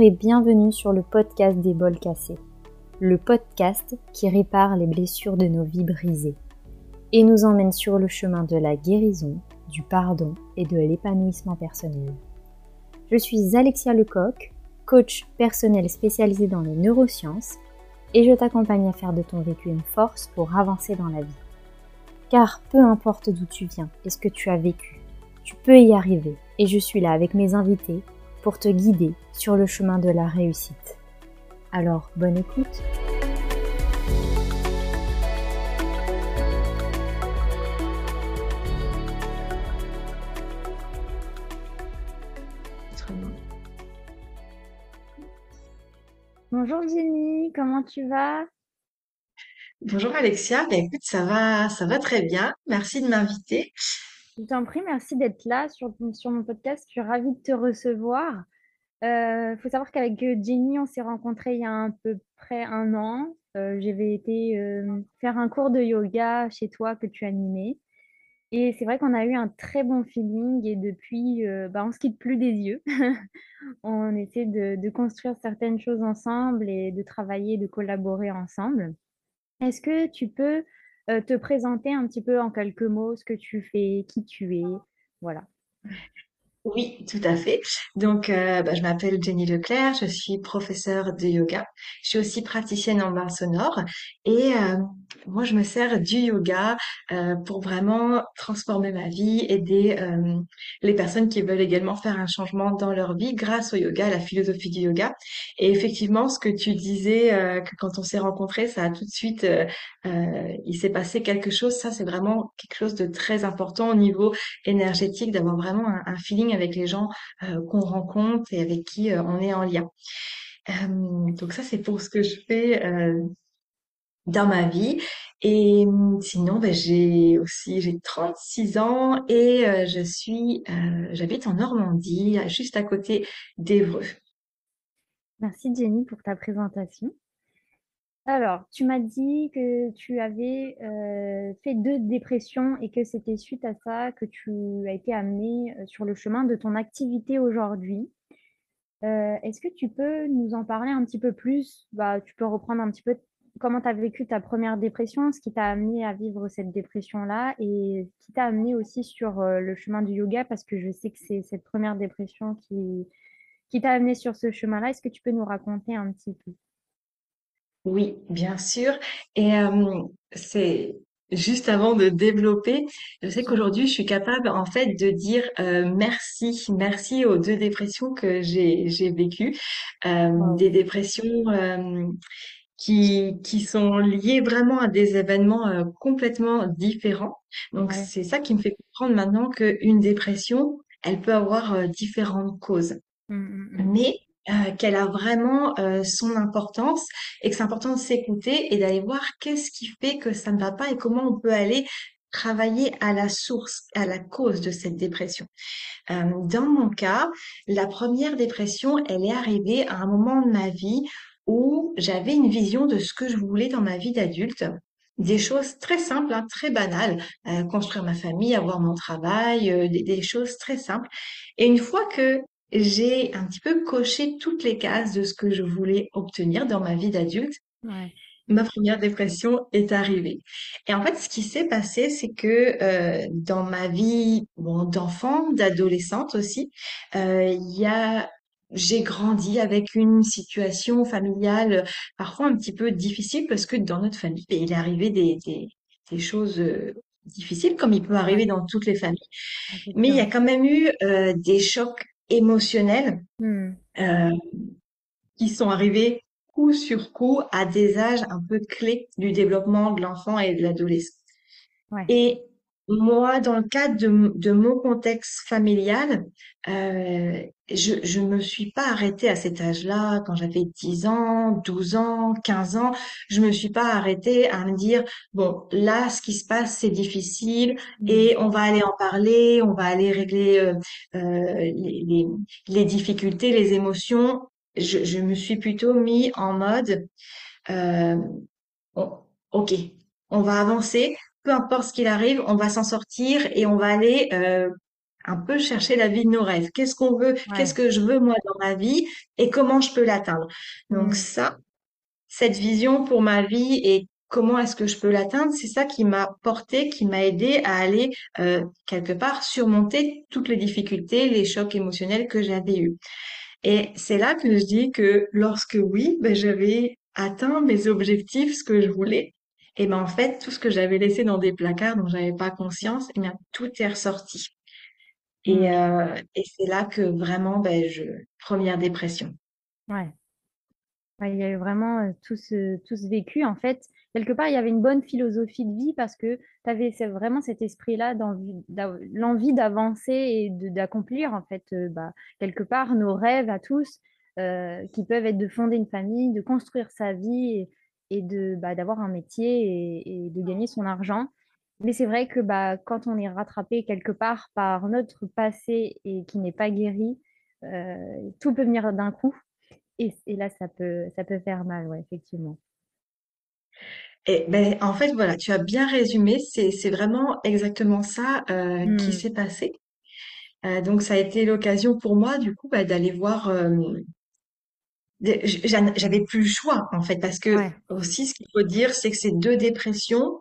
Et bienvenue sur le podcast des bols cassés, le podcast qui répare les blessures de nos vies brisées et nous emmène sur le chemin de la guérison, du pardon et de l'épanouissement personnel. Je suis Alexia Lecoq, coach personnel spécialisé dans les neurosciences et je t'accompagne à faire de ton vécu une force pour avancer dans la vie. Car peu importe d'où tu viens et ce que tu as vécu, tu peux y arriver et je suis là avec mes invités pour te guider sur le chemin de la réussite. Alors, bonne écoute Bonjour Jenny, comment tu vas? Bonjour Alexia, ben écoute, ça va, ça va très bien. Merci de m'inviter. Je t'en prie, merci d'être là sur, sur mon podcast. Je suis ravie de te recevoir. Il euh, faut savoir qu'avec Jenny, on s'est rencontrés il y a un peu près un an. Euh, J'avais été euh, faire un cours de yoga chez toi que tu animais. Et c'est vrai qu'on a eu un très bon feeling et depuis, bah, on ne se quitte plus des yeux. on essaie de, construire certaines choses ensemble et de travailler, de collaborer ensemble. Est-ce que tu peux te présenter un petit peu en quelques mots ce que tu fais, qui tu es? Voilà. Oui, tout à fait. Donc, euh, bah, je m'appelle Jenny Leclerc, je suis professeure de yoga. Je suis aussi praticienne en bain sonore et euh, moi, je me sers du yoga euh, pour vraiment transformer ma vie, aider les personnes qui veulent également faire un changement dans leur vie grâce au yoga, à la philosophie du yoga. Et effectivement, ce que tu disais, que quand on s'est rencontrés, ça a tout de suite, il s'est passé quelque chose. Ça, c'est vraiment quelque chose de très important au niveau énergétique, d'avoir vraiment un feeling avec les gens euh, qu'on rencontre et avec qui euh, on est en lien. Euh, donc ça, c'est pour ce que je fais dans ma vie. Et hum, sinon, ben, j'ai aussi j'ai 36 ans et je suis j'habite en Normandie, juste à côté d'Évreux. Merci Jenny pour ta présentation. Alors, tu m'as dit que tu avais euh, fait deux dépressions et que c'était suite à ça que tu as été amenée euh, sur le chemin de ton activité aujourd'hui. Euh, est-ce que tu peux nous en parler un petit peu plus? Bah, tu peux reprendre un petit peu comment tu as vécu ta première dépression, ce qui t'a amené à vivre cette dépression-là et ce qui t'a amené aussi sur le chemin du yoga parce que je sais que c'est cette première dépression qui, qui t'a amené sur ce chemin-là. Est-ce que tu peux nous raconter un petit peu? Oui, bien sûr. Et euh, c'est juste avant de développer, je sais qu'aujourd'hui, je suis capable en fait de dire euh, merci, merci aux deux dépressions que j'ai j'ai vécues, Euh, Wow. des dépressions euh, qui qui sont liées vraiment à des événements euh, complètement différents. Donc Ouais. c'est ça qui me fait comprendre maintenant qu'une dépression, elle peut avoir euh, différentes causes Mm, mm, mm. mais euh, qu'elle a vraiment euh, son importance et que c'est important de s'écouter et d'aller voir qu'est-ce qui fait que ça ne va pas et comment on peut aller travailler à la source, à la cause de cette dépression. Euh, dans mon cas, la première dépression, elle est arrivée à un moment de ma vie où j'avais une vision de ce que je voulais dans ma vie d'adulte. Des choses très simples, hein, très banales, euh, construire ma famille, avoir mon travail, euh, des, des choses très simples. Et une fois que j'ai un petit peu coché toutes les cases de ce que je voulais obtenir dans ma vie d'adulte, Ouais. ma première dépression est arrivée. Et en fait, ce qui s'est passé, c'est que euh, dans ma vie bon, d'enfant, d'adolescente aussi, euh, il y a j'ai grandi avec une situation familiale parfois un petit peu difficile parce que dans notre famille, ben, il est arrivé des, des, des choses euh, difficiles comme il peut arriver dans toutes les familles. Mais il y a quand même eu euh, des chocs émotionnels Hmm. euh, qui sont arrivés coup sur coup à des âges un peu clés du développement de l'enfant et de l'adolescent. Ouais. Et moi, dans le cadre de, mon contexte familial, euh, je je me suis pas arrêtée à cet âge-là, quand j'avais 10 ans, 12 ans, 15 ans. Je me suis pas arrêtée à me dire, bon, là, ce qui se passe, c'est difficile Hmm. et on va aller en parler, on va aller régler euh, euh, les, les, les difficultés, les émotions. Je, je me suis plutôt mis en mode, euh, on- ok, on va avancer, peu importe ce qu'il arrive, on va s'en sortir et on va aller euh, un peu chercher la vie de nos rêves. Qu'est-ce qu'on veut, qu'est-ce que je veux moi dans ma vie et comment je peux l'atteindre? Donc Mm. ça, cette vision pour ma vie et comment est-ce que je peux l'atteindre, c'est ça qui m'a porté, qui m'a aidé à aller euh, quelque part surmonter toutes les difficultés, les chocs émotionnels que j'avais eus. Et c'est là que je dis que lorsque oui, ben, j'avais atteint mes objectifs, ce que je voulais, et ben en fait tout ce que j'avais laissé dans des placards dont j'avais pas conscience, et bien tout est ressorti. Et, Mm. euh, et c'est là que vraiment, ben je première dépression. Ouais. Ouais, il y a eu vraiment euh, tout ce, tout ce vécu. En fait, quelque part, il y avait une bonne philosophie de vie parce que tu avais vraiment cet esprit-là, l'envie d'avancer et d'accomplir, en fait, euh, bah, quelque part, nos rêves à tous, qui peuvent être de fonder une famille, de construire sa vie et, et de, bah, d'avoir un métier et, et de gagner son argent. Mais c'est vrai que bah, quand on est rattrapé quelque part par notre passé et qui n'est pas guéri, euh, tout peut venir d'un coup. Et, et là, ça peut, ça peut faire mal, ouais, effectivement. Et ben en fait voilà, tu as bien résumé, c'est vraiment exactement ça euh, qui Hmm, s'est passé. Euh, donc ça a été l'occasion pour moi du coup bah, d'aller voir j'avais plus le choix en fait parce que ouais, aussi ce qu'il faut dire c'est que ces deux dépressions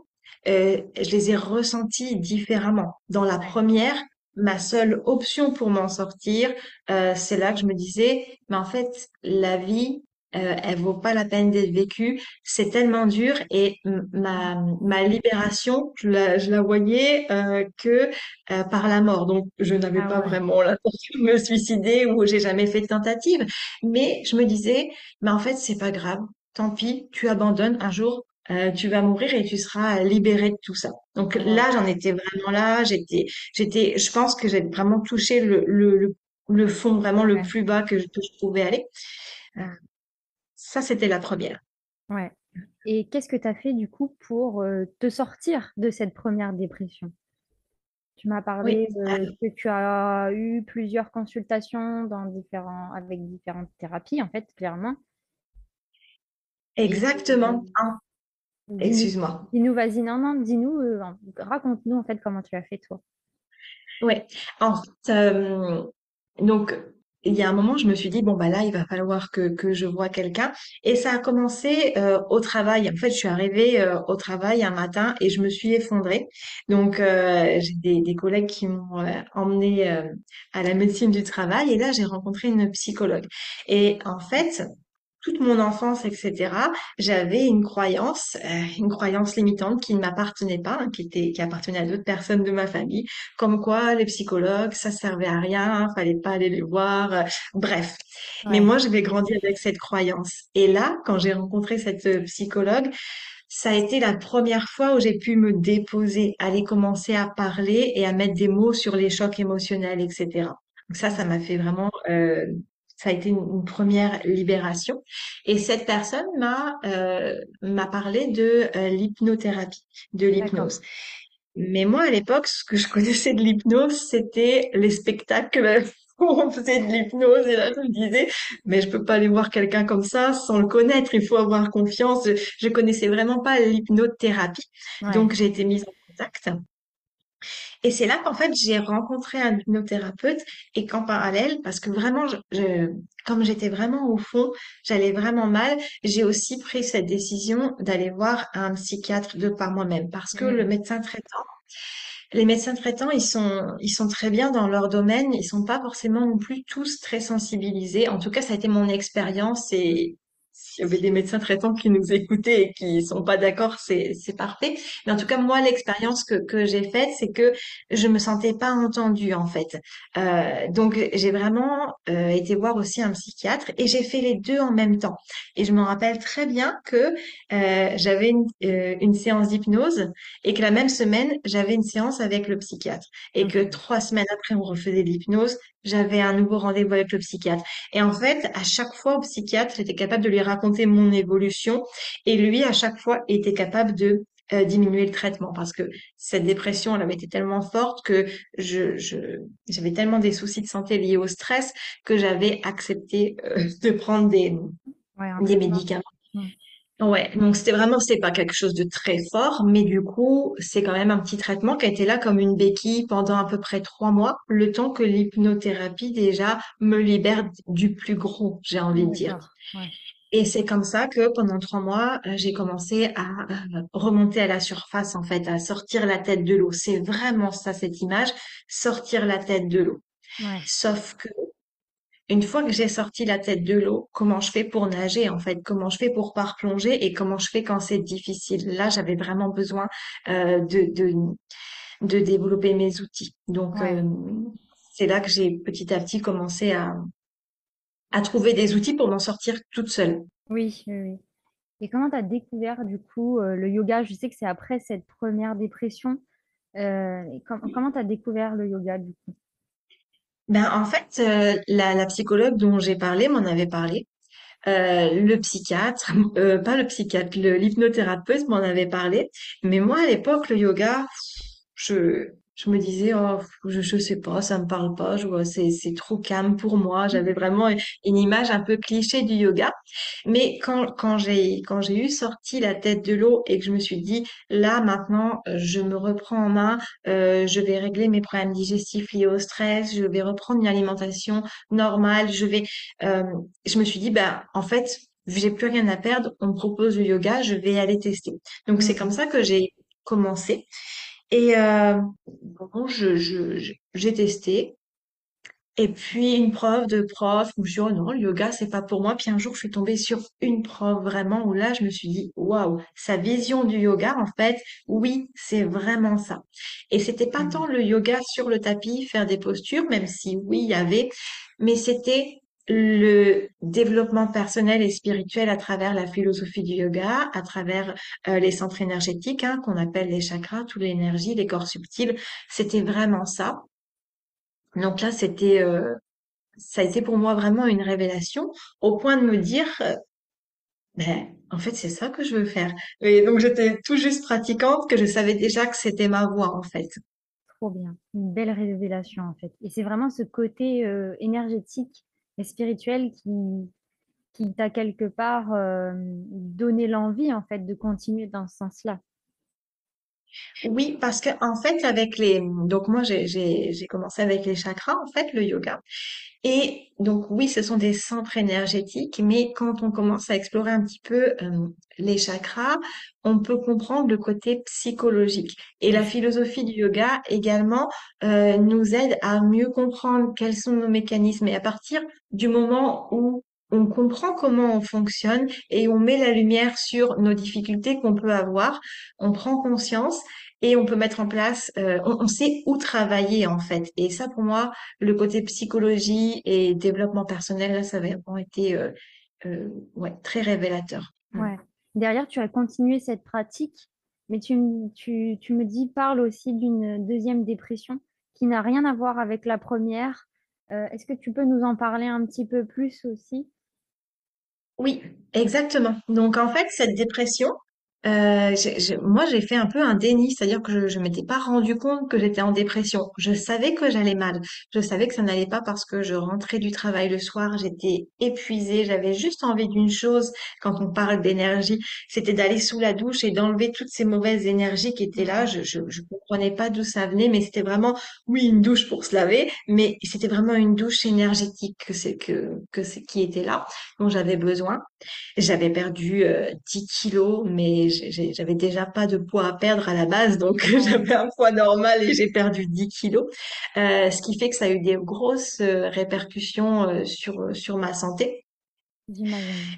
euh, je les ai ressenties différemment. Dans la première, ma seule option pour m'en sortir, euh, c'est là que je me disais, mais en fait la vie euh, elle vaut pas la peine d'être vécue, c'est tellement dur et ma ma libération je la je la voyais euh, que euh, par la mort. Donc je n'avais Ah pas ouais, vraiment l'intention de me suicider ou j'ai jamais fait de tentative. Mais je me disais, mais en fait, c'est pas grave. Tant pis, tu abandonnes un jour, euh, tu vas mourir et tu seras libéré de tout ça. Donc ouais, là, j'en étais vraiment là. J'étais, j'étais, je pense que j'ai vraiment touché le, le, le, le fond, vraiment le plus bas que je, que je pouvais aller. Euh, ça, c'était la première. ouais. Et qu'est-ce que tu as fait du coup pour euh, te sortir de cette première dépression? Tu m'as Oui, parlé euh, que tu as eu plusieurs consultations dans différents, avec différentes thérapies, en fait, clairement. Exactement. Dis-nous, excuse-moi. dis-nous, vas-y, non, non, dis-nous, euh, raconte-nous en fait comment tu as fait toi. Ouais. En fait, euh, donc il y a un moment, je me suis dit bon bah là, il va falloir que que je vois quelqu'un. Et ça a commencé euh, au travail. En fait, je suis arrivée euh, au travail un matin et je me suis effondrée. Donc euh, j'ai des des collègues qui m'ont euh, emmenée euh, à la médecine du travail et là j'ai rencontré une psychologue. Et en fait. Toute mon enfance, etc., j'avais une croyance, euh, une croyance limitante qui ne m'appartenait pas, hein, qui était, qui appartenait à d'autres personnes de ma famille comme quoi les psychologues, ça servait à rien, fallait pas aller les voir, euh, bref. Mais moi, j'avais grandi avec cette croyance. Et là, quand j'ai rencontré cette euh, psychologue, ça a été la première fois où j'ai pu me déposer, aller commencer à parler et à mettre des mots sur les chocs émotionnels, etc. Donc ça, ça m'a fait vraiment, euh, ça a été une, une première libération. Et cette personne m'a euh, m'a parlé de euh, l'hypnothérapie, de l'hypnose. Mais moi, à l'époque, ce que je connaissais de l'hypnose, c'était les spectacles où on faisait de l'hypnose. Et là, je me disais, mais je peux pas aller voir quelqu'un comme ça sans le connaître. Il faut avoir confiance. Je, je connaissais vraiment pas l'hypnothérapie. Ouais, Donc, j'ai été mise en contact. Et c'est là qu'en fait, j'ai rencontré un hypnothérapeute et qu'en parallèle, parce que vraiment, je, je- comme j'étais vraiment au fond, j'allais vraiment mal, j'ai aussi pris cette décision d'aller voir un psychiatre de par moi-même parce que le Hmm, médecin traitant les médecins traitants, ils sont, ils sont très bien dans leur domaine. Ils sont pas forcément non plus tous très sensibilisés. En tout cas, ça a été mon expérience et s'il y avait des médecins traitants qui nous écoutaient et qui sont pas d'accord, c'est, c'est parfait. Mais en tout cas, moi, l'expérience que, que j'ai faite, c'est que je me sentais pas entendue, en fait. Euh, donc, j'ai vraiment euh, été voir aussi un psychiatre et j'ai fait les deux en même temps. Et je me rappelle très bien que euh, j'avais une, une séance d'hypnose et que la même semaine, j'avais une séance avec le psychiatre. Et que ok. trois semaines après, on refaisait l'hypnose, j'avais un nouveau rendez-vous avec le psychiatre. Et en fait, à chaque fois, au psychiatre, j'étais capable de lui raconter mon évolution. Et lui, à chaque fois, était capable de euh, diminuer le traitement parce que cette dépression, elle avait été tellement forte que je, je, j'avais tellement des soucis de santé liés au stress que j'avais accepté euh, de prendre des, Ouais, des médicaments Hmm. Ouais, donc c'était vraiment, c'était pas quelque chose de très fort, mais du coup, c'est quand même un petit traitement qui a été là comme une béquille pendant à peu près trois mois, le temps que l'hypnothérapie déjà me libère du plus gros, j'ai envie de dire. Ouais. Et c'est comme ça que pendant trois mois, euh, j'ai commencé à euh, remonter à la surface, en fait, à sortir la tête de l'eau. C'est vraiment ça, cette image, sortir la tête de l'eau. Ouais. Sauf que une fois que j'ai sorti la tête de l'eau, comment je fais pour nager en fait? Comment je fais pour pas replonger et comment je fais quand c'est difficile? Là, j'avais vraiment besoin euh, de, de, de développer mes outils. Donc, Ouais. euh, c'est là que j'ai petit à petit commencé à, à trouver des outils pour m'en sortir toute seule. Oui, oui. Et comment tu as découvert du coup euh, le yoga? Je sais que c'est après cette première dépression. Euh, comment tu as découvert le yoga du coup? Ben, en fait, euh, la, la psychologue dont j'ai parlé m'en avait parlé. Euh, le psychiatre, pas le psychiatre, l'hypnothérapeute m'en avait parlé. Mais moi, à l'époque, le yoga, je, je me disais, oh, je, je sais pas, ça me parle pas, je vois, c'est, c'est trop calme pour moi. J'avais vraiment une image un peu cliché du yoga. Mais quand, quand j'ai, quand j'ai eu sorti la tête de l'eau et que je me suis dit, là, maintenant, euh, je me reprends en main, euh, je vais régler mes problèmes digestifs liés au stress, je vais reprendre une alimentation normale, je vais, euh, je me suis dit, bah, en fait, j'ai plus rien à perdre, on me propose le yoga, je vais aller tester. Donc, c'est comme ça que j'ai commencé. Et euh, bon, je, je, je- j'ai testé. Et puis une prof de prof, je me suis dit, oh non, le yoga, c'est pas pour moi. Puis un jour, je suis tombée sur une prof vraiment où là, je me suis dit, waouh, sa vision du yoga, en fait, oui, c'est vraiment ça. Et c'était pas tant Mhm. le yoga sur le tapis, faire des postures, même si oui, il y avait, mais c'était le développement personnel et spirituel à travers la philosophie du yoga, à travers euh, les centres énergétiques, hein, qu'on appelle les chakras, toute l'énergie, les corps subtils. C'était vraiment ça. Donc là, c'était euh, ça a été pour moi vraiment une révélation au point de me dire, euh, ben, en fait, c'est ça que je veux faire. Et donc, j'étais tout juste pratiquante que je savais déjà que c'était ma voie, en fait. Trop bien. Une belle révélation en fait. Et c'est vraiment ce côté énergétique et spirituel qui, qui t'a quelque part euh, donné l'envie en fait de continuer dans ce sens-là. Oui, parce que en fait, avec les, donc moi, j'ai commencé avec les chakras, en fait, le yoga. Et donc oui, ce sont des centres énergétiques, mais quand on commence à explorer un petit peu euh, les chakras, on peut comprendre le côté psychologique. Et la philosophie du yoga également euh, nous aide à mieux comprendre quels sont nos mécanismes. Et à partir du moment où on comprend comment on fonctionne et on met la lumière sur nos difficultés qu'on peut avoir, on prend conscience et on peut mettre en place, euh, on, sait où travailler en fait. Et ça, pour moi, le côté psychologie et développement personnel, là, ça avait vraiment été euh, euh, ouais, très révélateur. Mm. Ouais. Derrière, tu as continué cette pratique, mais tu, tu, me dis, parle aussi d'une deuxième dépression qui n'a rien à voir avec la première. Est-ce que tu peux nous en parler un petit peu plus aussi? Oui, exactement. Donc en fait, cette dépression, euh, moi j'ai fait un peu un déni, c'est-à-dire que je, je m'étais pas rendu compte que j'étais en dépression. Je savais que j'allais mal, je savais que ça n'allait pas parce que je rentrais du travail le soir, j'étais épuisée, j'avais juste envie d'une chose quand on parle d'énergie, c'était d'aller sous la douche et d'enlever toutes ces mauvaises énergies qui étaient là. Je, je, je comprenais pas d'où ça venait, mais c'était vraiment, oui, une douche pour se laver, mais c'était vraiment une douche énergétique que c'est que que qui était là dont j'avais besoin. J'avais perdu euh, 10 kilos, mais j'avais déjà pas de poids à perdre à la base, donc j'avais un poids normal et j'ai perdu 10 kilos. Euh, ce qui fait que ça a eu des grosses euh, répercussions euh, sur, sur ma santé.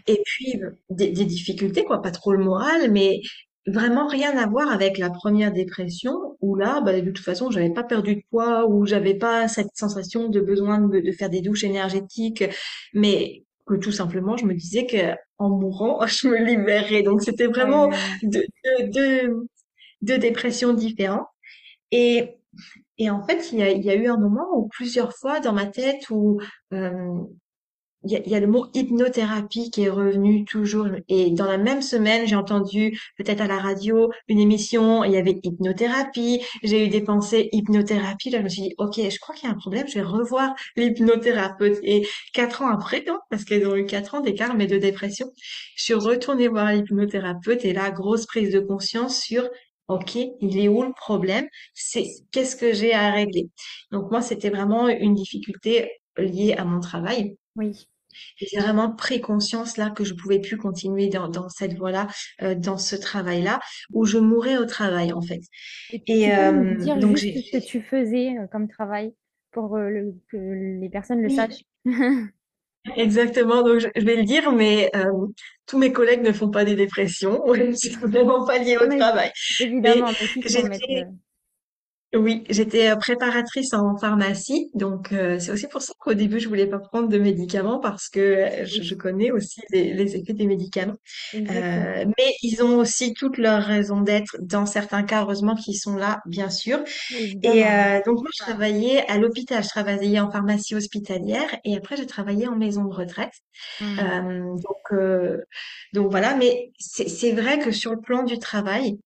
Et puis, des, des difficultés, quoi, pas trop le moral, mais vraiment rien à voir avec la première dépression, où là, bah, de toute façon, j'avais pas perdu de poids, où j'avais pas cette sensation de besoin de, de faire des douches énergétiques, mais que tout simplement, je me disais que en mourant, je me libérais. Donc, c'était vraiment deux, deux, deux, deux dépressions différentes. Et, et en fait, il y a, il y a eu un moment où plusieurs fois dans ma tête où euh, il y y a le mot hypnothérapie qui est revenu toujours. Et dans la même semaine, j'ai entendu peut-être à la radio une émission, il y avait hypnothérapie. J'ai eu des pensées hypnothérapie. Là, je me suis dit, OK, je crois qu'il y a un problème, je vais revoir l'hypnothérapeute. Et quatre ans après, non, parce qu'ils ont eu quatre ans d'écart, mais de dépression, je suis retournée voir l'hypnothérapeute et là, grosse prise de conscience sur OK, il est où le problème? C'est qu'est-ce que j'ai à régler? Donc moi, c'était vraiment une difficulté liée à mon travail. Oui. Et j'ai vraiment pris conscience là que je pouvais plus continuer dans, dans cette voie-là, euh, dans ce travail-là, où je mourais au travail en fait. Et tu Et peux euh, dire donc j'ai ce que tu faisais euh, comme travail pour le- que les personnes le oui, sachent? exactement. Donc je, je vais le dire, mais euh, tous mes collègues ne font pas des dépressions. C'est vraiment pas lié au Mais travail. Mais évidemment, mais j'étais le... Oui, j'étais euh, préparatrice en pharmacie, donc euh, c'est aussi pour ça qu'au début je voulais pas prendre de médicaments parce que euh, je, je connais aussi les, les effets des médicaments. Euh, mais ils ont aussi toutes leurs raisons d'être dans certains cas, heureusement qu'ils sont là, bien sûr. Et Évidemment. euh, donc moi je travaillais à l'hôpital, je travaillais en pharmacie hospitalière et après j'ai travaillé en maison de retraite. Hmm. Euh, donc euh, donc voilà, mais c'est c'est vrai que sur le plan du travail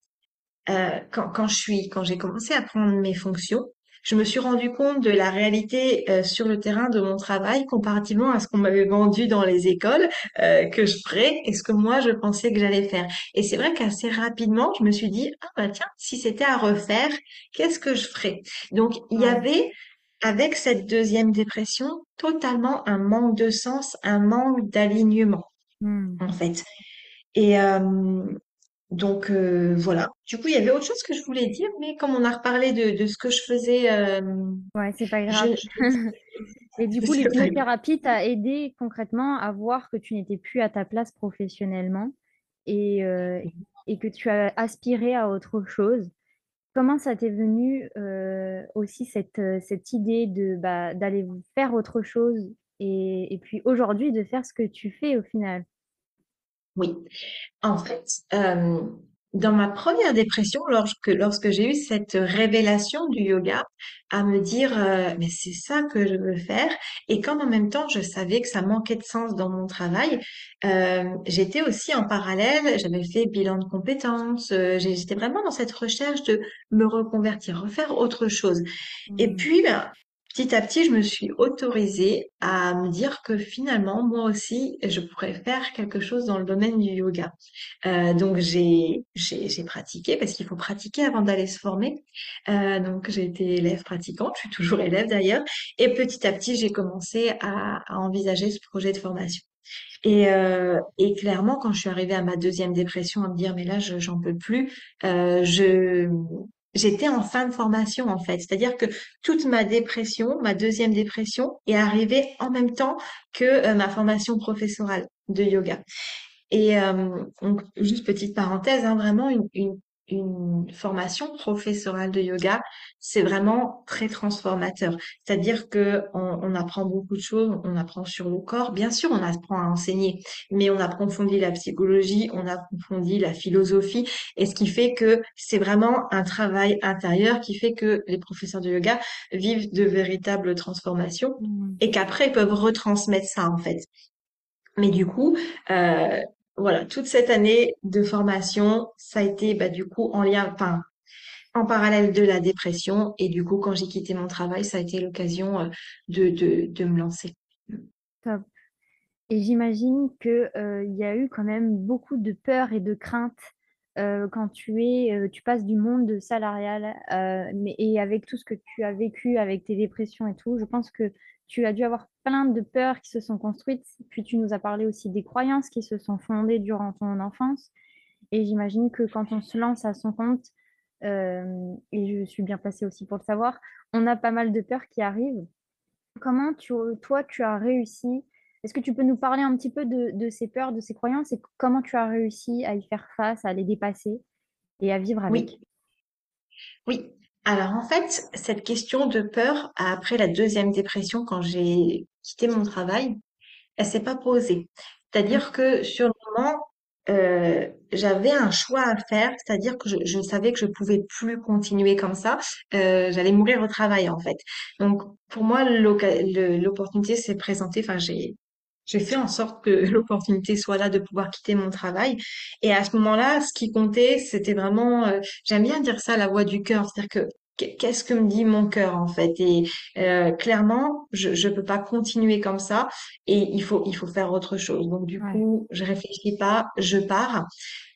euh, quand, quand je suis, quand j'ai commencé à prendre mes fonctions, je me suis rendu compte de la réalité euh, sur le terrain de mon travail comparativement à ce qu'on m'avait vendu dans les écoles euh, que je ferais et ce que moi je pensais que j'allais faire. Et c'est vrai qu'assez rapidement, je me suis dit, ah bah tiens, si c'était à refaire, qu'est-ce que je ferais? Donc il y avait avec cette deuxième dépression totalement un manque de sens, un manque d'alignement Hmm. en fait. Et, euh, donc euh, voilà. Du coup, il y avait autre chose que je voulais dire, mais comme on a reparlé de, de ce que je faisais, euh, Ouais, c'est pas je, grave. Et du coup, sais pas grave. l'hypnothérapie t'a aidé concrètement à voir que tu n'étais plus à ta place professionnellement et, euh, et que tu as aspiré à autre chose. Comment ça t'est venu euh, aussi cette, euh, cette idée de bah, d'aller faire autre chose et, et puis aujourd'hui de faire ce que tu fais au final? Oui. En fait, euh, dans ma première dépression, lorsque, lorsque j'ai eu cette révélation du yoga, à me dire, euh, mais c'est ça que je veux faire, et quand en même temps je savais que ça manquait de sens dans mon travail, euh, j'étais aussi en parallèle, j'avais fait bilan de compétences, euh, j'étais vraiment dans cette recherche de me reconvertir, refaire autre chose. Et Hmm. puis, ben, petit à petit, je me suis autorisée à me dire que finalement, moi aussi, je pourrais faire quelque chose dans le domaine du yoga. Euh, donc, j'ai, j'ai, pratiqué parce qu'il faut pratiquer avant d'aller se former. Euh, donc, j'ai été élève pratiquante, je suis toujours élève d'ailleurs. Et petit à petit, j'ai commencé à, à envisager ce projet de formation. Et, euh, et clairement, quand je suis arrivée à ma deuxième dépression, à me dire, mais là, je, j'en peux plus, euh, je, j'étais en fin de formation, en fait. C'est-à-dire que toute ma dépression, ma deuxième dépression, est arrivée en même temps que euh, ma formation professorale de yoga. Et euh, juste petite parenthèse, hein, vraiment une, une formation professorale de yoga, c'est vraiment très transformateur. C'est-à-dire que on, on apprend beaucoup de choses, on apprend sur le corps. Bien sûr, on apprend à enseigner, mais on approfondit la psychologie, on approfondit la philosophie, et ce qui fait que c'est vraiment un travail intérieur qui fait que les professeurs de yoga vivent de véritables transformations Hmm. et qu'après ils peuvent retransmettre ça en fait. Mais du coup, euh, voilà, toute cette année de formation, ça a été bah, en lien, en parallèle de la dépression. Et du coup, quand j'ai quitté mon travail, ça a été l'occasion euh, de, de, me lancer. Top. Et j'imagine que, euh, y a eu quand même beaucoup de peur et de crainte euh, quand tu es, euh, tu passes du monde salarial, mais, et avec tout ce que tu as vécu avec tes dépressions et tout, je pense que tu as dû avoir plein de peurs qui se sont construites. Puis tu nous as parlé aussi des croyances qui se sont fondées durant ton enfance. Et j'imagine que quand on se lance à son compte, euh, et je suis bien placée aussi pour le savoir, on a pas mal de peurs qui arrivent. Comment tu, toi, tu as réussi? Est-ce que tu peux nous parler un petit peu de, de ces peurs, de ces croyances et comment tu as réussi à y faire face, à les dépasser et à vivre avec? Oui, oui. Alors en fait, cette question de peur, après la deuxième dépression, quand j'ai quitté mon travail, elle s'est pas posée. C'est-à-dire que sur le moment, euh, j'avais un choix à faire, c'est-à-dire que je, savais que je pouvais plus continuer comme ça. Euh, j'allais mourir au travail en fait. Donc pour moi, l'opportunité s'est présentée. Enfin, j'ai j'ai fait en sorte que l'opportunité soit là de pouvoir quitter mon travail. Et à ce moment-là, ce qui comptait, c'était vraiment, euh, j'aime bien dire ça, la voix du cœur. C'est-à-dire que qu'est-ce que me dit mon cœur en fait? Et euh, clairement je je peux pas continuer comme ça. Et il faut il faut faire autre chose. Donc du coup je réfléchis pas je pars.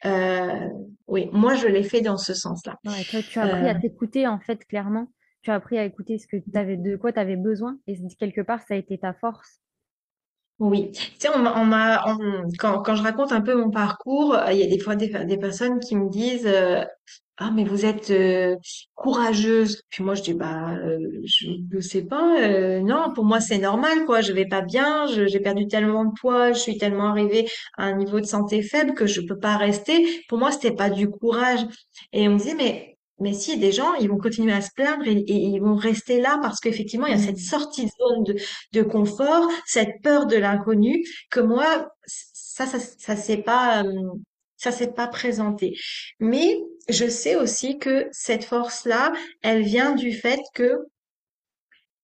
Euh, oui moi je l'ai fait dans ce sens-là. Ouais, toi tu as appris à t'écouter en fait clairement. Tu as appris à écouter ce que tu avais de quoi tu avais besoin. Et quelque part ça a été ta force oui, tu sais, on quand, je raconte un peu mon parcours, euh, il y a des fois des, personnes qui me disent euh, Ah, mais vous êtes euh, courageuse. Puis moi, je dis Bah, je ne sais pas. non, pour moi, c'est normal, quoi. Je vais pas bien. J'ai perdu tellement de poids. Je suis tellement arrivée à un niveau de santé faible que je peux pas rester. Pour moi, c'était pas du courage. Et on me dit Mais mais si, des gens, ils vont continuer à se plaindre et, et ils vont rester là parce qu'effectivement, il y a cette Mmh. sortie de zone de, de confort, cette peur de l'inconnu que moi, ça, ça, ça s'est pas, ça s'est pas présenté. Mais je sais aussi que cette force-là, elle vient du fait que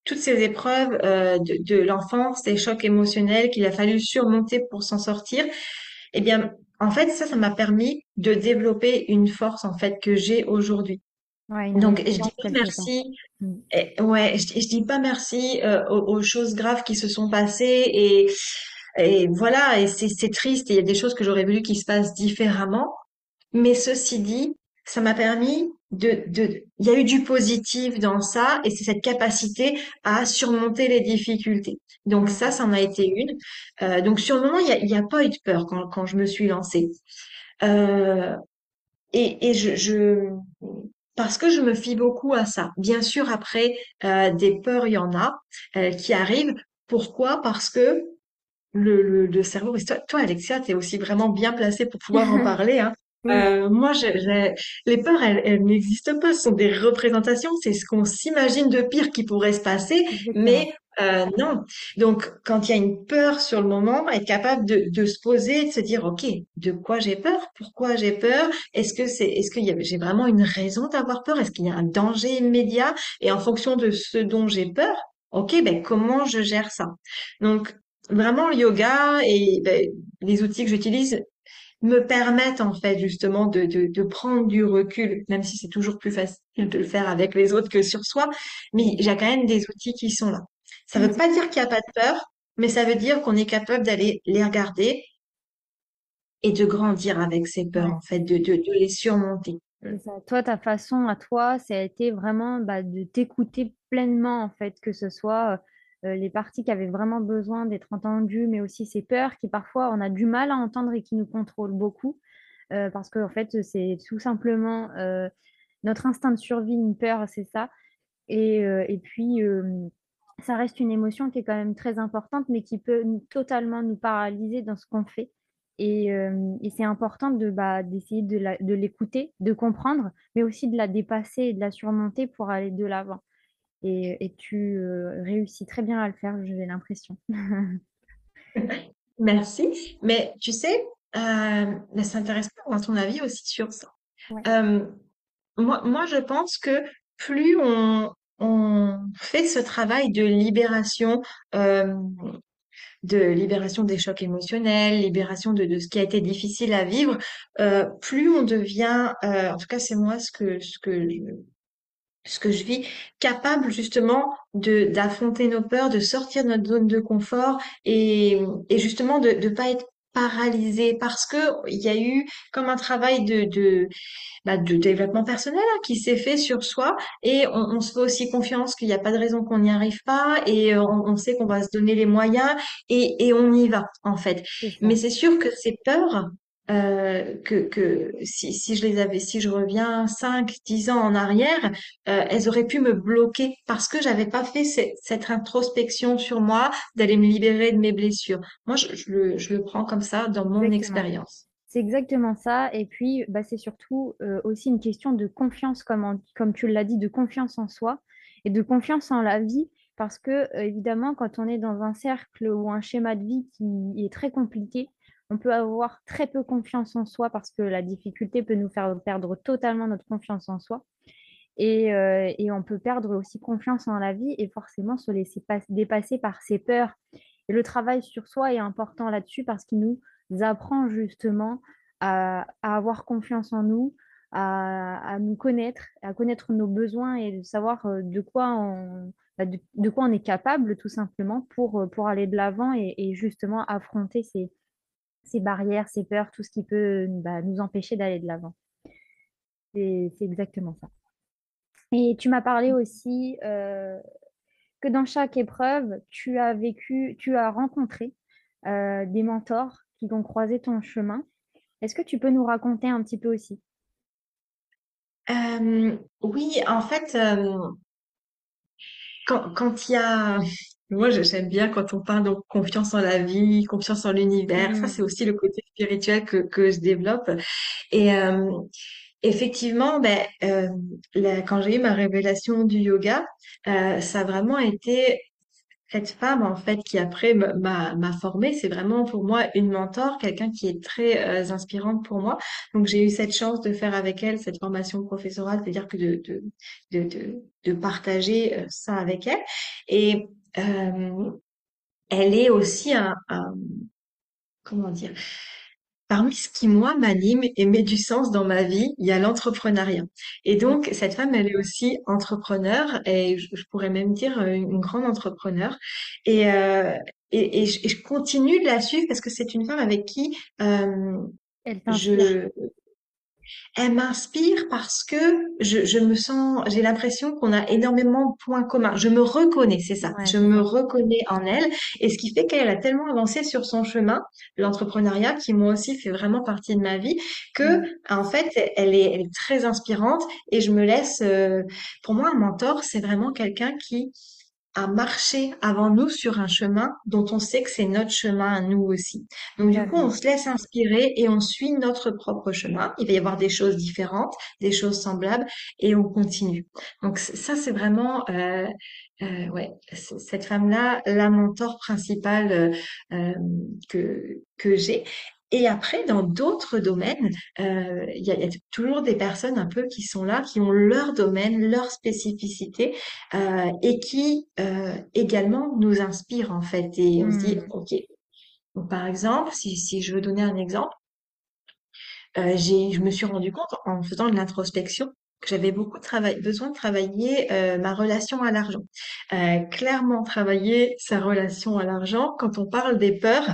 toutes ces épreuves euh, de, de l'enfance, ces chocs émotionnels qu'il a fallu surmonter pour s'en sortir, eh bien, en fait, ça, ça m'a permis de développer une force en fait que j'ai aujourd'hui. Ouais, Donc, je dis pas merci. Ouais, je, je dis pas merci euh, aux, aux choses graves qui se sont passées et et voilà. Et c'est c'est triste. Et il y a des choses que j'aurais voulu qu'ils se passent différemment. Mais ceci dit, ça m'a permis de de. Il y a eu du positif dans ça et c'est cette capacité à surmonter les difficultés. Donc ça, ça en a été une. Euh, donc sur le moment, il y a, il y a pas eu de peur quand quand je me suis lancée. Euh, et, et je, je, parce que je me fie beaucoup à ça. Bien sûr, après, euh, des peurs, il y en a euh, qui arrivent. Pourquoi? Parce que le, le, le cerveau, toi, toi, Alexia, tu es aussi vraiment bien placée pour pouvoir en parler, hein. Oui, Euh, moi, les peurs, elles, elles n'existent pas. Ce sont des représentations. C'est ce qu'on s'imagine de pire qui pourrait se passer, mais euh, non. Donc, quand il y a une peur sur le moment, être capable de, se poser, de se dire, OK, de quoi j'ai peur? Pourquoi j'ai peur? Est-ce que c'est, est-ce a, j'ai vraiment une raison d'avoir peur? Est-ce qu'il y a un danger immédiat? Et en fonction de ce dont j'ai peur, OK, ben comment je gère ça? Donc, vraiment, le yoga et ben, les outils que j'utilise me permettent en fait justement de, de, prendre du recul, même si c'est toujours plus facile de le faire avec les autres que sur soi, mais j'ai quand même des outils qui sont là. Ça Oui, veut pas dire qu'il n'y a pas de peur, mais ça veut dire qu'on est capable d'aller les regarder et de grandir avec ces peurs en fait, de, de, de les surmonter. Mm. Ça. Toi, ta façon à toi, ça a été vraiment bah, de t'écouter pleinement, en fait, que ce soit euh, les parties qui avaient vraiment besoin d'être entendues, mais aussi ces peurs qui parfois on a du mal à entendre et qui nous contrôlent beaucoup, euh, parce que en fait, c'est tout simplement euh, notre instinct de survie, une peur, c'est ça. Et, euh, et puis, euh, ça reste une émotion qui est quand même très importante, mais qui peut totalement nous paralyser dans ce qu'on fait. Et, euh, et c'est important de, bah, d'essayer de l'écouter, de comprendre, mais aussi de la dépasser et de la surmonter pour aller de l'avant. Et, et tu euh, réussis très bien à le faire, j'ai l'impression. Merci. Mais tu sais, euh, intéresse pas dans ton avis aussi sur ça. Ouais, Euh, moi, moi, je pense que plus on, on fait ce travail de libération, euh, de libération des chocs émotionnels, libération de, de ce qui a été difficile à vivre, euh, plus on devient, euh, en tout cas c'est moi ce que ce que je, ce que je vis, capable justement de d'affronter nos peurs, de sortir de notre zone de confort et, et justement de ne pas être paralysé parce que il y a eu comme un travail de, de bah, de développement personnel hein, qui s'est fait sur soi et on, on se fait aussi confiance qu'il n'y a pas de raison qu'on n'y arrive pas et euh, on, on sait qu'on va se donner les moyens et, et on y va en fait. Mais c'est sûr que ces peurs euh, que, que si, si je les avais, si je reviens 5, 10 ans en arrière, euh, elles auraient pu me bloquer parce que j'avais pas fait cette, cette introspection sur moi, d'aller me libérer de mes blessures. Moi, je, je le, je le prends comme ça dans mon Exactement. expérience. C'est exactement ça. Et puis, bah, c'est surtout euh, aussi une question de confiance, comme, en- comme tu l'as dit, de confiance en soi et de confiance en la vie. Parce que, euh, évidemment, quand on est dans un cercle ou un schéma de vie qui est très compliqué, on peut avoir très peu confiance en soi parce que la difficulté peut nous faire perdre totalement notre confiance en soi. Et, euh, et on peut perdre aussi confiance en la vie et forcément se laisser pas- dépasser par ses peurs Et le travail sur soi est important là-dessus parce qu'il nous apprend justement à, avoir confiance en nous, à, à nous connaître, à connaître nos besoins et de savoir euh, de quoi on, bah, de quoi on est capable tout simplement pour, euh, pour aller de l'avant et, et justement affronter ces, ces barrières, ces peurs, tout ce qui peut bah, nous empêcher d'aller de l'avant. C'est exactement ça. Et tu m'as parlé aussi euh, que dans chaque épreuve, tu as vécu, tu as rencontré euh, des mentors qui ont croisé ton chemin. Est-ce que tu peux nous raconter un petit peu aussi? Euh, oui, en fait, quand, quand il y a... Moi, je- j'aime bien quand on parle de confiance en la vie, confiance en l'univers. Ça, Mm, c'est aussi le côté spirituel que, que je développe. Et euh, effectivement, ben, euh, la- quand j'ai eu ma révélation du yoga, euh, ça a vraiment été Cette femme, en fait, qui après m- m'a m'a formée, c'est vraiment pour moi une mentor, quelqu'un qui est très euh, inspirante pour moi. Donc j'ai eu cette chance de faire avec elle cette formation professorale, c'est-à-dire que de de de de, de partager euh, ça avec elle. Et euh, elle est aussi un, un comment dire Parmi ce qui, moi, m'anime et met du sens dans ma vie, il y a l'entrepreneuriat. Et mm, donc, cette femme, elle est aussi entrepreneur et je, je pourrais même dire une grande entrepreneur. Et, euh, et, et je, et je continue de la suivre parce que c'est une femme avec qui euh, je, elle m'inspire parce que je, je me sens, j'ai l'impression qu'on a énormément de points communs. Je me reconnais, c'est ça. Ouais, Je me reconnais en elle. Et ce qui fait qu'elle a tellement avancé sur son chemin, l'entrepreneuriat, qui moi aussi fait vraiment partie de ma vie, que, Mm, en fait, elle est, elle est très inspirante et je me laisse, euh, pour moi, un mentor, c'est vraiment quelqu'un qui, à marcher avant nous sur un chemin dont on sait que c'est notre chemin à nous aussi. Donc du coup, on se laisse inspirer et on suit notre propre chemin. Il va y avoir des choses différentes, des choses semblables et on continue. Donc ça, c'est vraiment euh, euh, ouais, cette femme-là, la mentor principale euh, que que j'ai. Et après, dans d'autres domaines, euh, il y a, il y a toujours des personnes un peu qui sont là, qui ont leur domaine, leur spécificité, euh, et qui euh, également nous inspirent en fait. Et on se dit, Mm, ok. Donc, par exemple, si, si je veux donner un exemple, euh, j'ai, je me suis rendu compte en faisant de l'introspection que j'avais beaucoup travail, besoin de travailler euh, ma relation à l'argent. Euh, clairement, travailler sa relation à l'argent, quand on parle des peurs,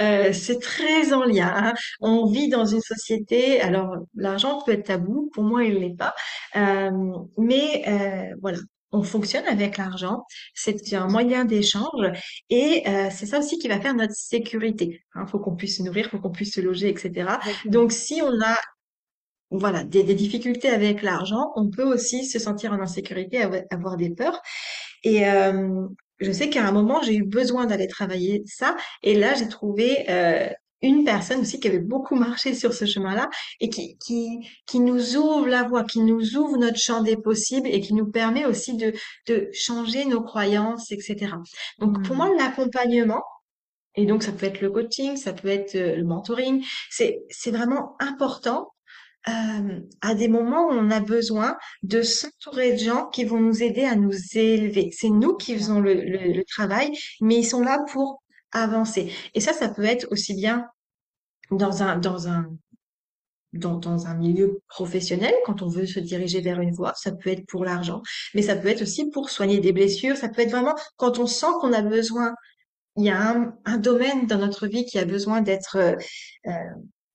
euh, c'est très en lien. hein. On vit dans une société, alors l'argent peut être tabou, pour moi il l'est pas, Euh, mais euh, voilà. On fonctionne avec l'argent, c'est un moyen d'échange et euh, c'est ça aussi qui va faire notre sécurité. Il faut qu'on puisse se nourrir, faut qu'on puisse se loger, etc. exactement. Donc, si on a voilà, des, des difficultés avec l'argent, on peut aussi se sentir en insécurité, avo- avoir des peurs. Et euh, je sais qu'à un moment, j'ai eu besoin d'aller travailler ça. Et là, j'ai trouvé euh, une personne aussi qui avait beaucoup marché sur ce chemin-là et qui, qui, qui nous ouvre la voie, qui nous ouvre notre champ des possibles et qui nous permet aussi de, de changer nos croyances, etc. Donc, pour moi, Mm, l'accompagnement, et donc ça peut être le coaching, ça peut être euh, le mentoring, c'est, c'est vraiment important euh, à des moments où on a besoin de s'entourer de gens qui vont nous aider à nous élever. C'est nous qui faisons le, le- le travail, mais ils sont là pour avancer. Et ça, ça peut être aussi bien dans un, dans un, dans, dans un milieu professionnel, quand on veut se diriger vers une voie, ça peut être pour l'argent, mais ça peut être aussi pour soigner des blessures, ça peut être vraiment quand on sent qu'on a besoin, il y a un, un domaine dans notre vie qui a besoin d'être euh, euh,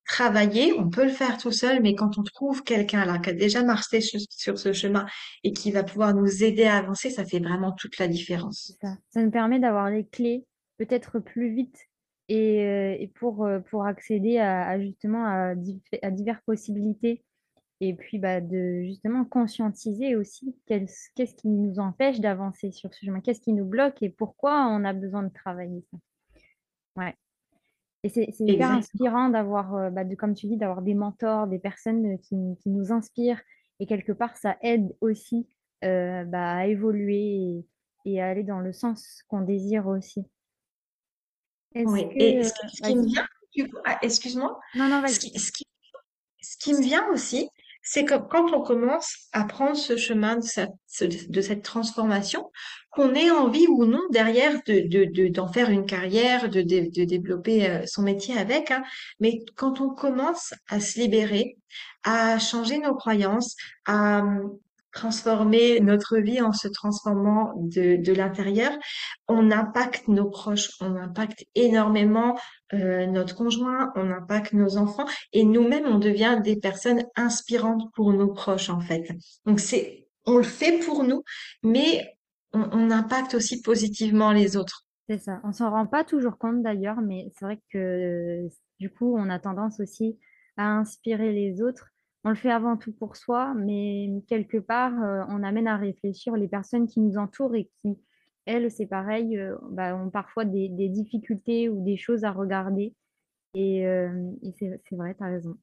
Travailler, on peut le faire tout seul, mais quand on trouve quelqu'un là qui a déjà marché sur, ce chemin et qui va pouvoir nous aider à avancer, ça fait vraiment toute la différence. ça. Nous permet d'avoir les clés peut-être plus vite et, euh, euh, pour accéder à, justement à, diverses possibilités et puis bah, de justement conscientiser aussi qu'est-ce qui nous empêche d'avancer sur ce chemin, qu'est-ce qui nous bloque et pourquoi on a besoin de travailler ça. Et c'est hyper inspirant d'avoir, euh, bah, comme tu dis, d'avoir des mentors, des personnes euh, qui, qui nous inspirent. Et quelque part, ça aide aussi euh, bah, à évoluer et, et à aller dans le sens qu'on désire aussi. Oui. Et que... euh, ce qui, ce qui me vient, ah, excuse-moi, Non, non, ce vas-y. qui, ce qui, ce qui me vient aussi, c'est comme quand on commence à prendre ce chemin de cette, transformation, qu'on ait envie ou non derrière de, de, de- d'en faire une carrière, de, de, développer euh, son métier avec, hein. Mais quand on commence à se libérer, à changer nos croyances, à transformer notre vie en se transformant de, l'intérieur, on impacte nos proches, on impacte énormément euh, notre conjoint, on impacte nos enfants et nous-mêmes, on devient des personnes inspirantes pour nos proches, en fait. Donc, c'est, on le fait pour nous, mais on, on impacte aussi positivement les autres. C'est ça. On s'en rend pas toujours compte d'ailleurs, mais c'est vrai que euh, du coup, on a tendance aussi à inspirer les autres. On le fait avant tout pour soi, mais quelque part, euh, on amène à réfléchir les personnes qui nous entourent et qui, elles, c'est pareil, euh, bah, ont parfois des, des difficultés ou des choses à regarder. Et, euh, et c'est vrai, tu as raison.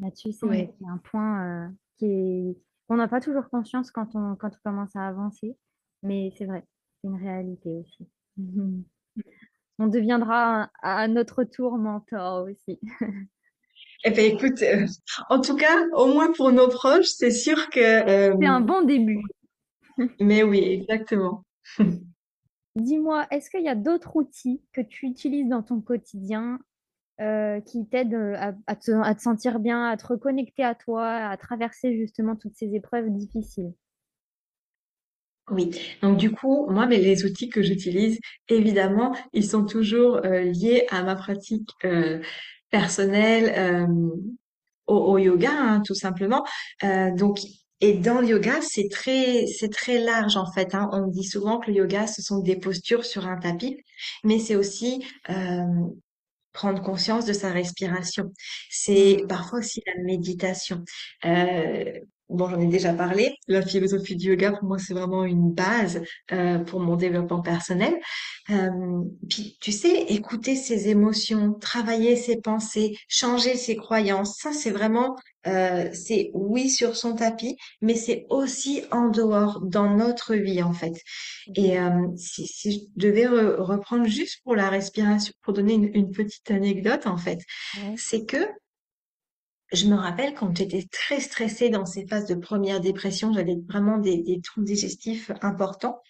Là-dessus, c'est un point qui est, qu'on n'a pas toujours conscience quand on, quand on commence à avancer, mais c'est vrai, c'est une réalité aussi. On deviendra à notre tour mentor aussi. Eh ben, écoute, euh, en tout cas, au moins pour nos proches, c'est sûr que, euh, C'est un bon début. mais oui, exactement. Dis-moi, est-ce qu'il y a d'autres outils que tu utilises dans ton quotidien euh, qui t'aident à, à te, à te sentir bien, à te reconnecter à toi, à traverser justement toutes ces épreuves difficiles? Oui, donc du coup, moi, mais les outils que j'utilise, évidemment, ils sont toujours liés à ma pratique personnelle euh, au, au yoga, hein, tout simplement. Euh, donc, et dans le yoga, c'est très, c'est très large en fait. hein. On dit souvent que le yoga, ce sont des postures sur un tapis, mais c'est aussi euh, prendre conscience de sa respiration. C'est Hmm, parfois aussi la méditation. Euh, bon, j'en ai déjà parlé. La philosophie du yoga, pour moi, c'est vraiment une base euh, pour mon développement personnel. Euh, puis, tu sais, écouter ses émotions, travailler ses pensées, changer ses croyances, ça, c'est vraiment, euh, c'est oui sur son tapis, mais c'est aussi en dehors, dans notre vie, en fait. Et euh, si, si je devais re- reprendre juste pour la respiration, pour donner une, une petite anecdote en fait, Ouais. c'est que je me rappelle quand j'étais très stressée dans ces phases de première dépression, j'avais vraiment des, troubles digestifs importants.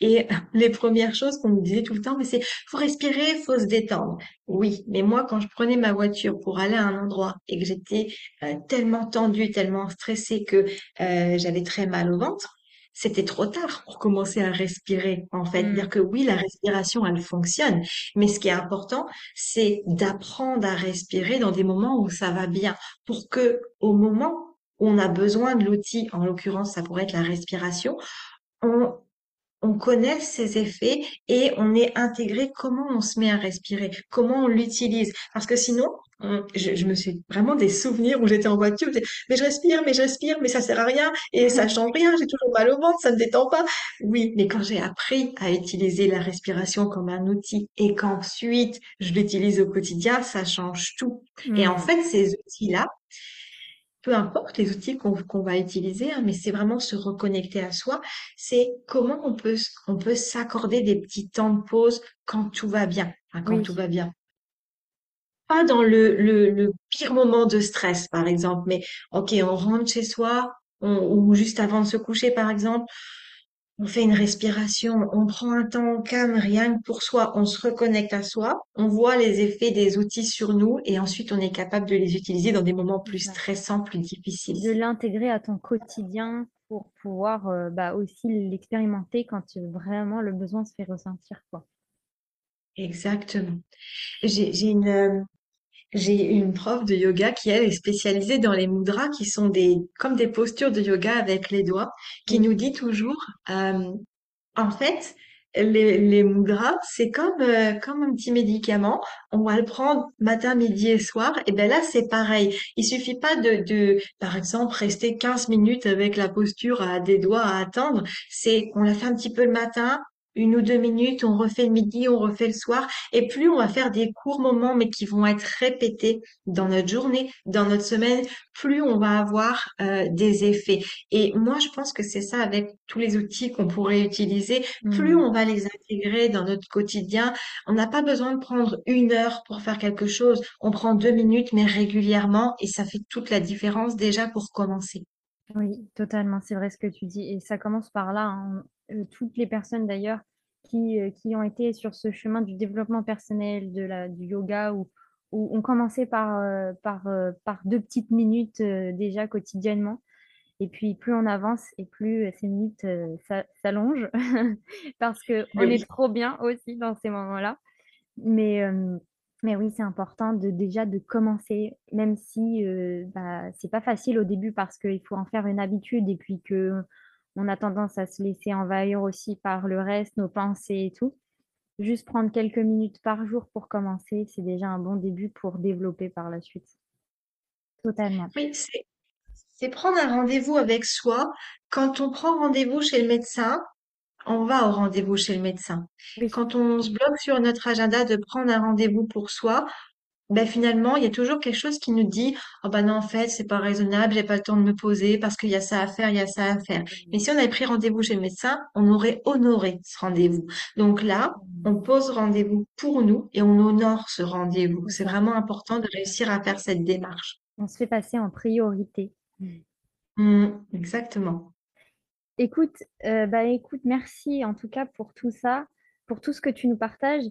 Et les premières choses qu'on me disait tout le temps, mais c'est faut respirer, faut se détendre. Oui, mais moi quand je prenais ma voiture pour aller à un endroit et que j'étais euh, tellement tendue, tellement stressée que euh, j'avais très mal au ventre, c'était trop tard pour commencer à respirer en fait. Hmm, Dire que oui, la respiration elle fonctionne, mais ce qui est important, c'est d'apprendre à respirer dans des moments où ça va bien, pour que au moment où on a besoin de l'outil, en l'occurrence ça pourrait être la respiration, on on connaît ses effets et on est intégré comment on se met à respirer, comment on l'utilise. Parce que sinon, on- je, je me suis vraiment des souvenirs où j'étais en voiture, je mais je respire, mais je respire, mais ça sert à rien et ça change rien, j'ai toujours mal au ventre, ça me détend pas. Oui, mais quand j'ai appris à utiliser la respiration comme un outil et qu'ensuite je l'utilise au quotidien, ça change tout. Et en hmm. fait, ces outils-là, peu importe les outils qu'on va utiliser, hein, mais c'est vraiment se reconnecter à soi. C'est comment on peut, s- on peut s'accorder des petits temps de pause quand tout va bien. Enfin, quand tout va bien. Pas dans le, le, le pire moment de stress, par exemple, mais ok, on rentre chez soi, on- ou juste avant de se coucher, par exemple, on fait une respiration, on prend un temps calme, rien que pour soi, on se reconnecte à soi, on voit les effets des outils sur nous, et ensuite on est capable de les utiliser dans des moments plus stressants, plus difficiles. De l'intégrer à ton quotidien pour pouvoir euh, bah, aussi l'expérimenter quand euh, vraiment le besoin se fait ressentir, quoi. Exactement. J'ai j'ai une, euh, j'ai une prof de yoga qui, elle, est spécialisée dans les mudras, qui sont des, comme des postures de yoga avec les doigts, qui Oui, nous dit toujours, euh, en fait, les, les mudras, c'est comme, euh, comme un petit médicament. On va le prendre matin, midi et soir. Et ben là, c'est pareil. Il suffit pas de, de, par exemple, rester 15 minutes avec la posture à des doigts à attendre. C'est, on la fait un petit peu le matin, une ou deux minutes, on refait le midi, on refait le soir, et plus on va faire des courts moments, mais qui vont être répétés dans notre journée, dans notre semaine, plus on va avoir euh, des effets. Et moi, je pense que c'est ça avec tous les outils qu'on pourrait utiliser. Plus Hmm. on va les intégrer dans notre quotidien, on n'a pas besoin de prendre une heure pour faire quelque chose. On prend deux minutes, mais régulièrement, et ça fait toute la différence déjà pour commencer. Oui, totalement, c'est vrai ce que tu dis. Et ça commence par là. hein. Euh, toutes les personnes d'ailleurs qui, euh, qui ont été sur ce chemin du développement personnel, de la, du yoga, ou, ou ont commencé par, euh, par, euh, par deux petites minutes euh, déjà quotidiennement. Et puis plus on avance et plus ces minutes s'a- s'allongent parce qu'on est Oui. trop bien aussi dans ces moments-là. Mais, mais oui, c'est important de déjà de commencer, même si bah, c'est pas facile au début parce qu'il faut en faire une habitude et puis que on a tendance à se laisser envahir aussi par le reste, nos pensées et tout. Juste prendre quelques minutes par jour pour commencer, c'est déjà un bon début pour développer par la suite. Totalement. Oui, c'est prendre un rendez-vous avec soi. Quand on prend rendez-vous chez le médecin, on va au rendez-vous chez le médecin. Oui, Quand on se bloque sur notre agenda de prendre un rendez-vous pour soi, ben finalement, il y a toujours quelque chose qui nous dit, oh ben non, en fait, c'est pas raisonnable, j'ai pas le temps de me poser parce qu'il y a ça à faire, il y a ça à faire. Mais si on avait pris rendez-vous chez le médecin, on aurait honoré ce rendez-vous. Donc là, on pose rendez-vous pour nous et on honore ce rendez-vous. c'est vraiment important de réussir à faire cette démarche. On se fait passer en priorité. Mm, exactement. Écoute, euh, bah écoute, merci en tout cas pour tout ça, pour tout ce que tu nous partages.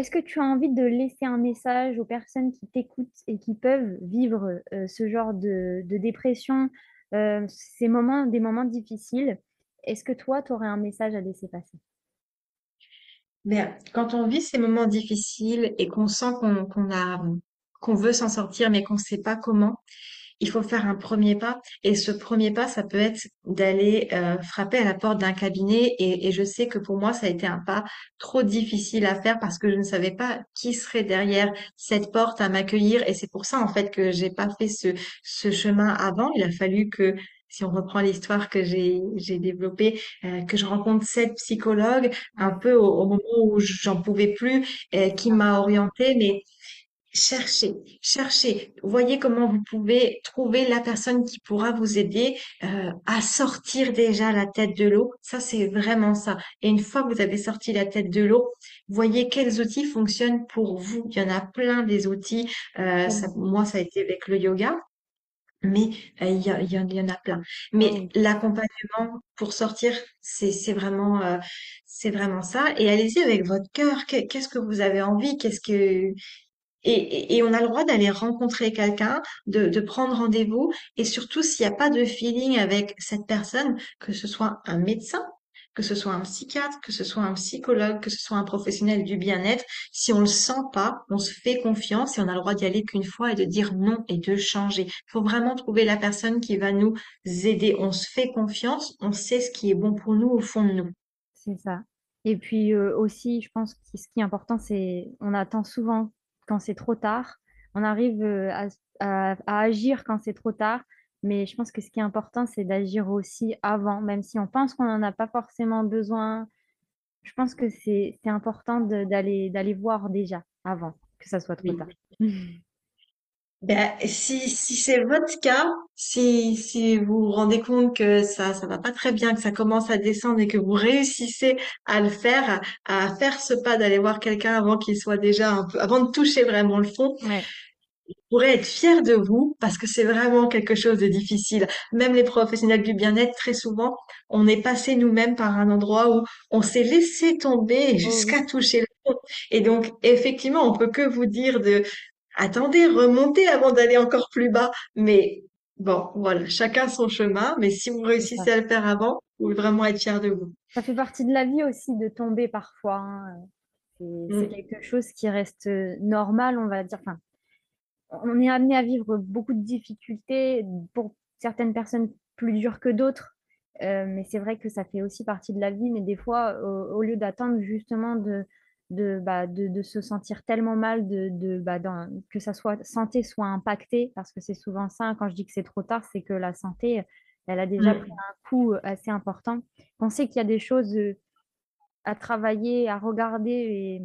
Est-ce que tu as envie de laisser un message aux personnes qui t'écoutent et qui peuvent vivre euh, ce genre de, dépression, euh, ces moments, des moments difficiles? Est-ce que toi, tu aurais un message à laisser passer? Mais quand on vit ces moments difficiles et qu'on sent qu'on a qu'on veut s'en sortir mais qu'on ne sait pas comment, il faut faire un premier pas. Et ce premier pas, ça peut être d'aller euh, frapper à la porte d'un cabinet. Et, je sais que pour moi, ça a été un pas trop difficile à faire parce que je ne savais pas qui serait derrière cette porte à m'accueillir. Et c'est pour ça, en fait, que j'ai pas fait ce, chemin avant. Il a fallu que, si on reprend l'histoire que j'ai développée, euh, que je rencontre cette psychologue un peu au, au moment où j'en pouvais plus, euh, qui m'a orientée. Mais Cherchez, cherchez. Voyez comment vous pouvez trouver la personne qui pourra vous aider euh, à sortir déjà la tête de l'eau. Ça, c'est vraiment ça. Et une fois que vous avez sorti la tête de l'eau, voyez quels outils fonctionnent pour vous. Il y en a plein des outils. Euh, ça, moi, ça a été avec le yoga, mais euh, il y, en il y en a plein. Mais l'accompagnement pour sortir, c'est vraiment euh, c'est vraiment ça. Et allez-y avec votre cœur. Qu'est- Qu'est-ce que vous avez envie? Qu'est-ce que et, et- on a le droit d'aller rencontrer quelqu'un, de, de prendre rendez-vous, et surtout s'il n'y a pas de feeling avec cette personne, que ce soit un médecin, que ce soit un psychiatre, que ce soit un psychologue, que ce soit un professionnel du bien-être, si on le sent pas, on se fait confiance et on a le droit d'y aller qu'une fois et de dire non et de changer. Il faut vraiment trouver la personne qui va nous aider. On se fait confiance, on sait ce qui est bon pour nous au fond de nous. c'est ça. Et puis euh, aussi, je pense que ce qui est important, c'est on attend souvent quand c'est trop tard. On arrive euh, à, à- à agir quand c'est trop tard. Mais je pense que ce qui est important, c'est d'agir aussi avant, même si on pense qu'on n'en a pas forcément besoin. Je pense que c'est important d'aller voir déjà avant que ça soit trop tard. Ben, si, si c'est votre cas, si, si vous vous rendez compte que ça, ça va pas très bien, que ça commence à descendre et que vous réussissez à le faire, à, à faire ce pas d'aller voir quelqu'un avant qu'il soit déjà un peu, avant de toucher vraiment le fond, Ouais. vous pourrez être fier de vous parce que c'est vraiment quelque chose de difficile. Même les professionnels du bien-être, très souvent, on est passé nous-mêmes par un endroit où on s'est laissé tomber Oh jusqu'à toucher le fond. Et donc, effectivement, on peut que vous dire de Attendez, remontez avant d'aller encore plus bas. Mais bon, voilà, chacun son chemin. Mais si vous réussissez à le faire avant, vous pouvez vraiment être fier de vous. Ça fait partie de la vie aussi de tomber parfois. hein. C'est c'est Mm. quelque chose qui reste euh, normal, on va dire. Enfin, on est amené à vivre beaucoup de difficultés, pour certaines personnes plus dures que d'autres. Euh, mais c'est vrai que ça fait aussi partie de la vie. Mais des fois, au, au lieu d'attendre justement de, de, bah, de, de se sentir tellement mal, de, de, bah, dans- que sa soit, santé soit impactée, parce que c'est souvent ça, quand je dis que c'est trop tard, c'est que la santé, elle a déjà pris Mm. un coup assez important. On sait qu'il y a des choses. euh, à travailler, à regarder, et,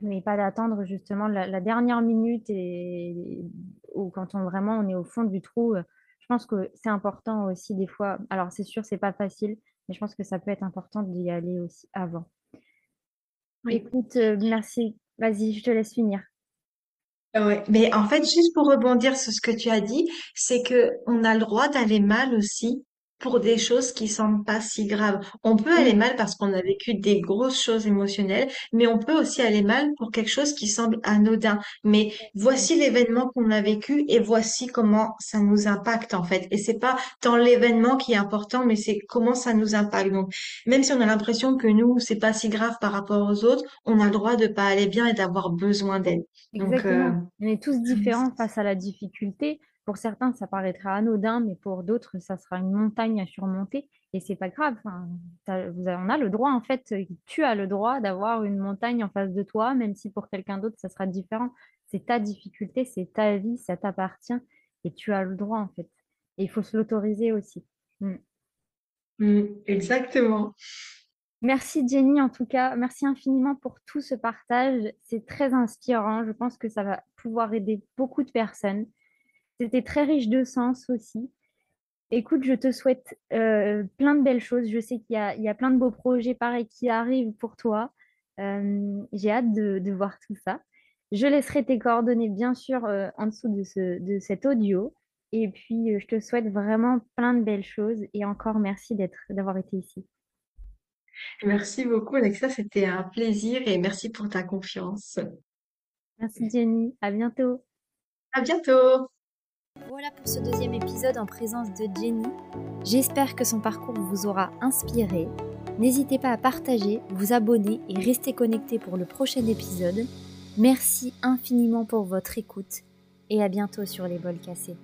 mais pas d'attendre justement la, dernière minute et, ou quand on vraiment on est au fond du trou. Je pense que c'est important aussi des fois. Alors c'est sûr, c'est pas facile, mais je pense que ça peut être important d'y aller aussi avant. Écoute, euh, merci. Vas-y, je te laisse finir. Ouais, mais en fait, juste pour rebondir sur ce que tu as dit, c'est que on a le droit d'aller mal aussi pour des choses qui semblent pas si graves. On peut aller mal parce qu'on a vécu des grosses choses émotionnelles, mais on peut aussi aller mal pour quelque chose qui semble anodin. Mais voici l'événement qu'on a vécu et voici comment ça nous impacte en fait. Et c'est pas tant l'événement qui est important, mais c'est comment ça nous impacte. Donc, même si on a l'impression que nous, c'est pas si grave par rapport aux autres, on a le droit de pas aller bien et d'avoir besoin d'aide. Donc, euh, On est tous différents face à la difficulté. Pour certains, ça paraîtra anodin, mais pour d'autres, ça sera une montagne à surmonter. Et c'est pas grave. on a le droit, en fait, tu as le droit d'avoir une montagne en face de toi, même si pour quelqu'un d'autre, ça sera différent. C'est ta difficulté, c'est ta vie, ça t'appartient. Et tu as le droit, en fait. Et il faut se l'autoriser aussi. Mm. Mm, exactement. Merci Jenny, en tout cas. Merci infiniment pour tout ce partage. C'est très inspirant. Je pense que ça va pouvoir aider beaucoup de personnes. C'était très riche de sens aussi. Écoute, je te souhaite euh, plein de belles choses. Je sais qu'il y, a plein de beaux projets pareils qui arrivent pour toi. Euh, j'ai hâte de, voir tout ça. Je laisserai tes coordonnées, bien sûr, euh, en dessous de, ce, de cet audio. Et puis, je te souhaite vraiment plein de belles choses. Et encore, merci d'avoir été ici. Merci beaucoup, Alexa. C'était un plaisir et merci pour ta confiance. Merci, Jenny. À bientôt. À bientôt. Voilà pour ce deuxième épisode en présence de Jenny. J'espère que son parcours vous aura inspiré. N'hésitez pas à partager, vous abonner et rester connecté pour le prochain épisode. Merci infiniment pour votre écoute et à bientôt sur les bols cassés.